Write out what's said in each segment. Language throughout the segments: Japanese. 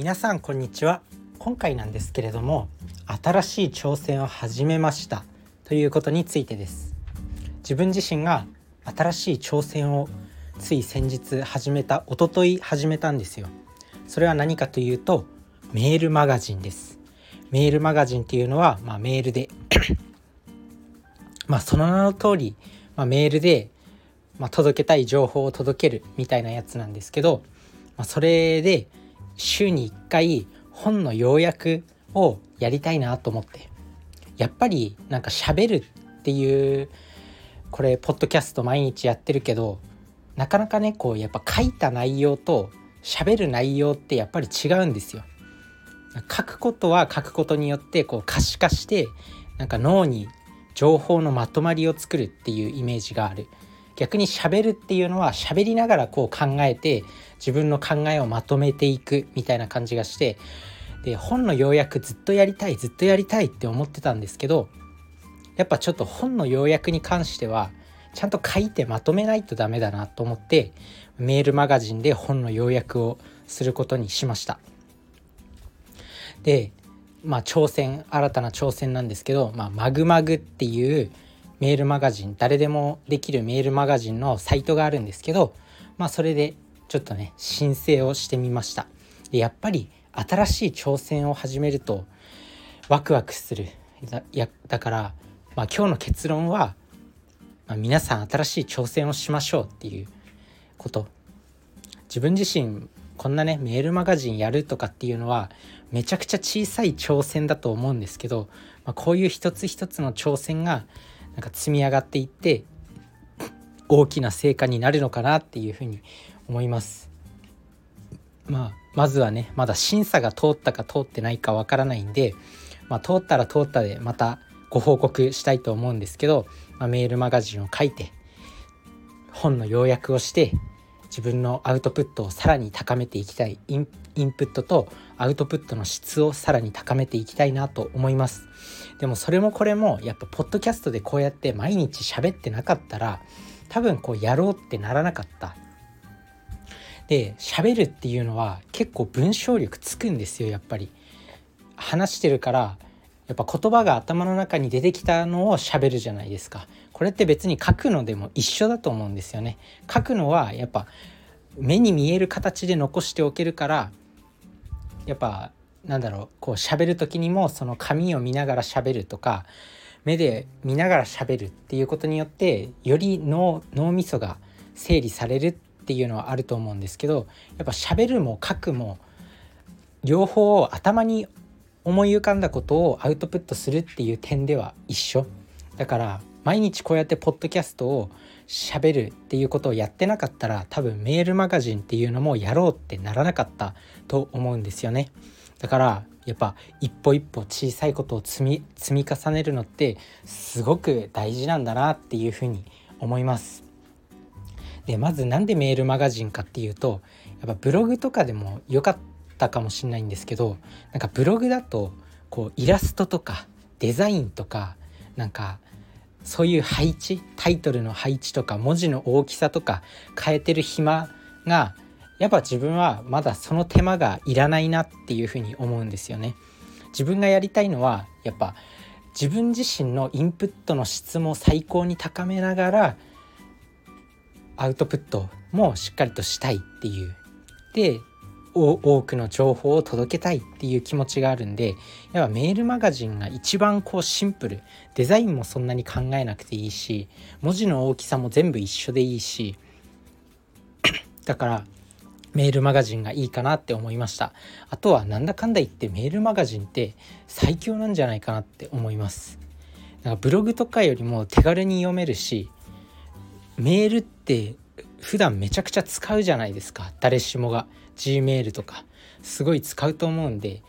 皆さんこんにちは。今回なんですけれども新しい挑戦を始めました。ということについてです。自分自身が新しい挑戦をつい先日始めた一昨日始めたんですよ。それは何かというとメールマガジンです。メールマガジンっていうのは、まあ、メールでまあその名の通り、まあ、メールで、まあ、届けたい情報を届けるみたいなやつなんですけど、まあ、それで週に1回本の要約をやりたいなと思ってやっぱりなんか喋るっていうこれポッドキャスト毎日やってるけどなかなかねこうやっぱ書いた内容と喋る内容ってやっぱり違うんですよ。書くことは書くことによってこう可視化してなんか脳に情報のまとまりを作るっていうイメージがある逆に喋るっていうのは喋りながらこう考えて自分の考えをまとめていくみたいな感じがしてで本の要約ずっとやりたいずっとやりたいって思ってたんですけどやっぱちょっと本の要約に関してはちゃんと書いてまとめないとダメだなと思ってメールマガジンで本の要約をすることにしました。でまあ挑戦新たな挑戦なんですけど、まあ、マグマグっていうメールマガジン誰でもできるメールマガジンのサイトがあるんですけどまあそれでちょっとね申請をしてみました。でやっぱり新しい挑戦を始めるとワクワクする。だやだから、まあ、今日の結論は、まあ、皆さん新しい挑戦をしましょうっていうこと。自分自身こんなねメールマガジンやるとかっていうのはめちゃくちゃ小さい挑戦だと思うんですけど、まあ、こういう一つ一つの挑戦がなんか積み上がっていって大きな成果になるのかなっていうふうに思います。まあ、まずはねまだ審査が通ったか通ってないかわからないんで、まあ、通ったら通ったでまたご報告したいと思うんですけど、まあ、メールマガジンを書いて本の要約をして自分のアウトプットをさらに高めていきたい。インプットとアウトプットの質をさらに高めていきたいなと思います。でもそれもこれもやっぱポッドキャストでこうやって毎日喋ってなかったら多分こうやろうってならなかった。で喋るっていうのは結構文章力つくんですよやっぱり。話してるからやっぱ言葉が頭の中に出てきたのを喋るじゃないですか。これって別に書くのでも一緒だと思うんですよね。書くのはやっぱ目に見える形で残しておけるからやっぱなんだろうこう喋る時にもその紙を見ながら喋るとか目で見ながら喋るっていうことによってより脳脳みそが整理されるっていうのはあると思うんですけどやっぱ喋るも書くも両方頭に思い浮かんだことをアウトプットするっていう点では一緒。だから毎日こうやってポッドキャストを喋るっていうことをやってなかったら多分メールマガジンっていうのもやろうってならなかったと思うんですよね。だからやっぱ一歩一歩小さいことを積み積み重ねるのってすごく大事なんだなっていうふうに思います。でまず何でメールマガジンかっていうとやっぱブログとかでも良かったかもしれないんですけどなんかブログだとこうイラストとかデザインとかなんかそういう配置タイトルの配置とか文字の大きさとか変えてる暇がやっぱ自分はまだその手間がいらないなっていうふうに思うんですよね。自分がやりたいのはやっぱ自分自身のインプットの質も最高に高めながらアウトプットもしっかりとしたいっていうで多くの情報を届けたいっていう気持ちがあるんでやっぱメールマガジンが一番こうシンプル。デザインもそんなに考えなくていいし文字の大きさも全部一緒でいいし。だからメールマガジンがいいかなって思いました。あとはなんだかんだ言ってメールマガジンって最強なんじゃないかなって思います。なんかブログとかよりも手軽に読めるしメールって普段めちゃくちゃ使うじゃないですか。誰しもが。Gmail とか。すごい使うと思うんで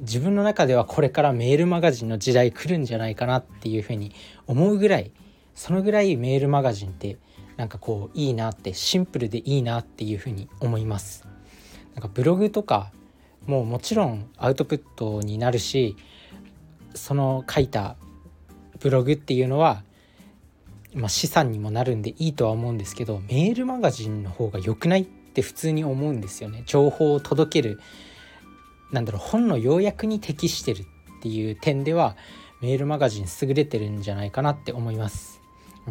自分の中ではこれからメールマガジンの時代来るんじゃないかなっていうふうに思うぐらいそのぐらいメールマガジンってなんかこういいなってシンプルでいいなっていうふうに思います。なんかブログとかもうもちろんアウトプットになるしその書いたブログっていうのはまあ、資産にもなるんでいいとは思うんですけどメールマガジンの方が良くないって普通に思うんですよね情報を届けるなんだろう本の要約に適してるっていう点ではメールマガジン優れてるんじゃないかなって思います。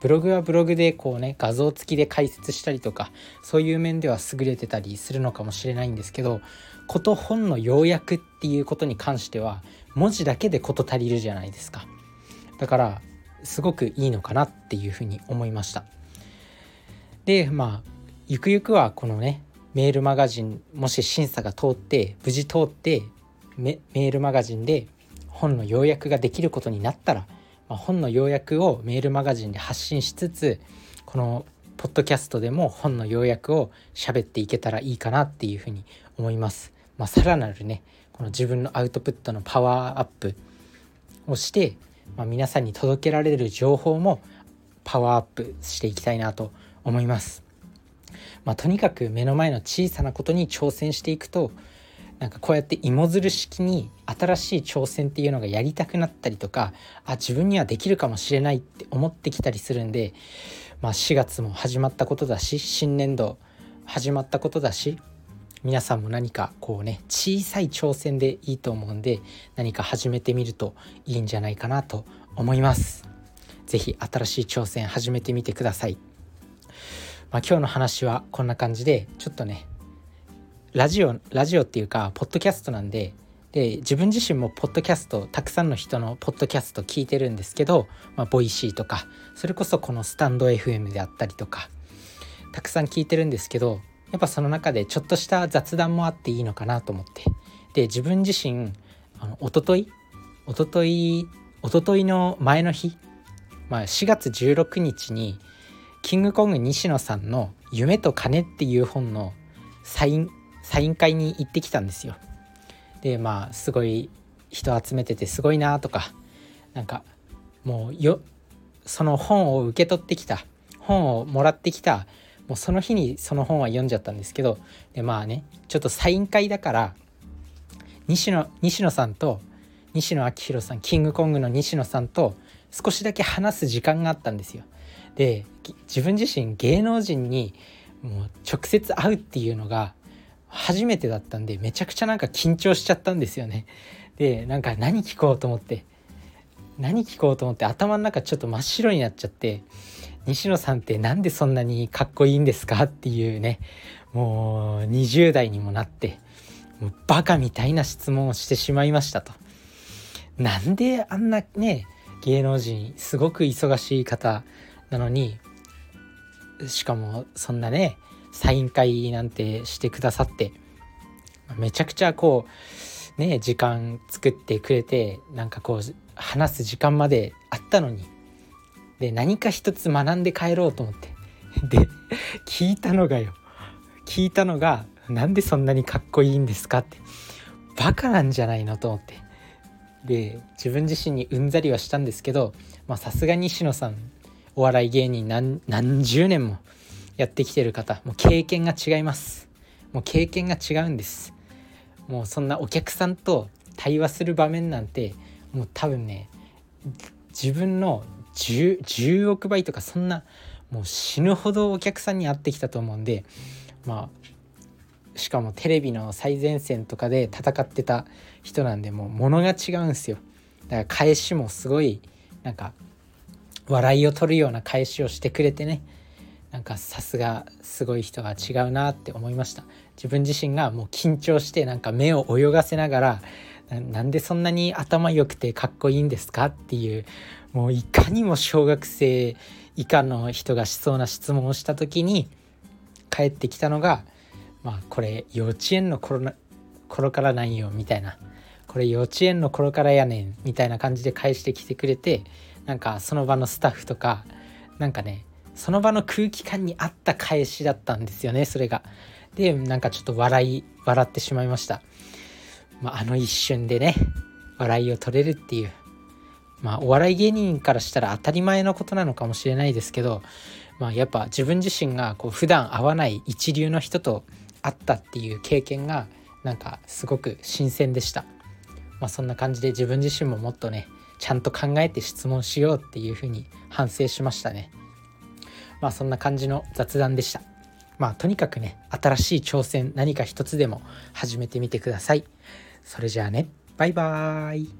ブログはブログでこうね画像付きで解説したりとかそういう面では優れてたりするのかもしれないんですけどこと本の要約っていうことに関しては文字だけで事足りるじゃないですかだからすごくいいのかなっていうふうに思いましたでまあゆくゆくはこのねメールマガジンもし審査が通って無事通ってメールマガジンで本の要約ができることになったら、まあ、本の要約をメールマガジンで発信しつつこのポッドキャストでも本の要約を喋っていけたらいいかなっていうふうに思います。まあ、さらなるねこの自分のアウトプットのパワーアップをして、まあ、皆さんに届けられる情報もパワーアップしていきたいなと思います。まあ、とにかく目の前の小さなことに挑戦していくとなんかこうやって芋づる式に新しい挑戦っていうのがやりたくなったりとかあ自分にはできるかもしれないって思ってきたりするんで、まあ、4月も始まったことだし新年度始まったことだし皆さんも何かこうね小さい挑戦でいいと思うんで何か始めてみるといいんじゃないかなと思います。是非新しい挑戦始めてみてください。まあ、今日の話はこんな感じでちょっとねラジオラジオっていうかポッドキャストなんでで自分自身もポッドキャストたくさんの人のポッドキャスト聞いてるんですけど、まあ、 Voicy とかそれこそこのスタンド FM であったりとかたくさん聞いてるんですけどやっぱその中でちょっとした雑談もあっていいのかなと思ってで自分自身あの一昨日一昨日一昨日の前の日、まあ、4月16日にキングコング西野さんの「夢と金」っていう本のサインサイン会に行ってきたんですよ。でまあすごい人集めててすごいなとかなんかもうよその本を受け取ってきた本をもらってきたもうその日にその本は読んじゃったんですけどでまあねちょっとサイン会だから西野西野さんと西野昭弘さんキングコングの西野さんと少しだけ話す時間があったんですよ。で自分自身芸能人にもう直接会うっていうのが初めてだったんでめちゃくちゃなんか緊張しちゃったんですよね。でなんか何聞こうと思って何聞こうと思って頭の中ちょっと真っ白になっちゃって西野さんって何でそんなにかっこいいんですかっていうねもう20代にもなってもうバカみたいな質問をしてしまいましたと。なんであんなね芸能人すごく忙しい方なのにしかもそんなねサイン会なんてしてくださってめちゃくちゃこうね時間作ってくれてなんかこう話す時間まであったのにで何か一つ学んで帰ろうと思って。で聞いたのがよ。聞いたのがなんでそんなにかっこいいんですかって。バカなんじゃないのと思って。で自分自身にうんざりはしたんですけどさすが西野さんお笑い芸人何何十年もやってきてる方もう経験が違います。もう経験が違うんです。もうそんなお客さんと対話する場面なんてもう多分ね自分の 10, 10億倍とかそんなもう死ぬほどお客さんに会ってきたと思うんでまあしかもテレビの最前線とかで戦ってた人なんでもう物が違うんですよ。だから返しもすごいなんか笑いを取るような返しをしてくれてねなんかさすがすごい人が違うなって思いました。自分自身がもう緊張してなんか目を泳がせながらなんでそんなに頭良くてかっこいいんですかっていうもういかにも小学生以下の人がしそうな質問をした時に帰ってきたのがまあこれ幼稚園の頃頃からなんよみたいなこれ幼稚園の頃からやねんみたいな感じで返してきてくれてなんかその場のスタッフとかなんかねその場の空気感に合った返しだったんですよねそれが。でなんかちょっと笑い笑ってしまいました。まあ、あの一瞬でね笑いを取れるっていうまあお笑い芸人からしたら当たり前のことなのかもしれないですけど、まあ、やっぱ自分自身がこう普段会わない一流の人と会ったっていう経験がなんかすごく新鮮でした。まあ、そんな感じで自分自身ももっとねちゃんと考えて質問しようっていうふうに反省しましたね。まあそんな感じの雑談でした。まあとにかくね新しい挑戦何か一つでも始めてみてください。それじゃあね。バイバーイ。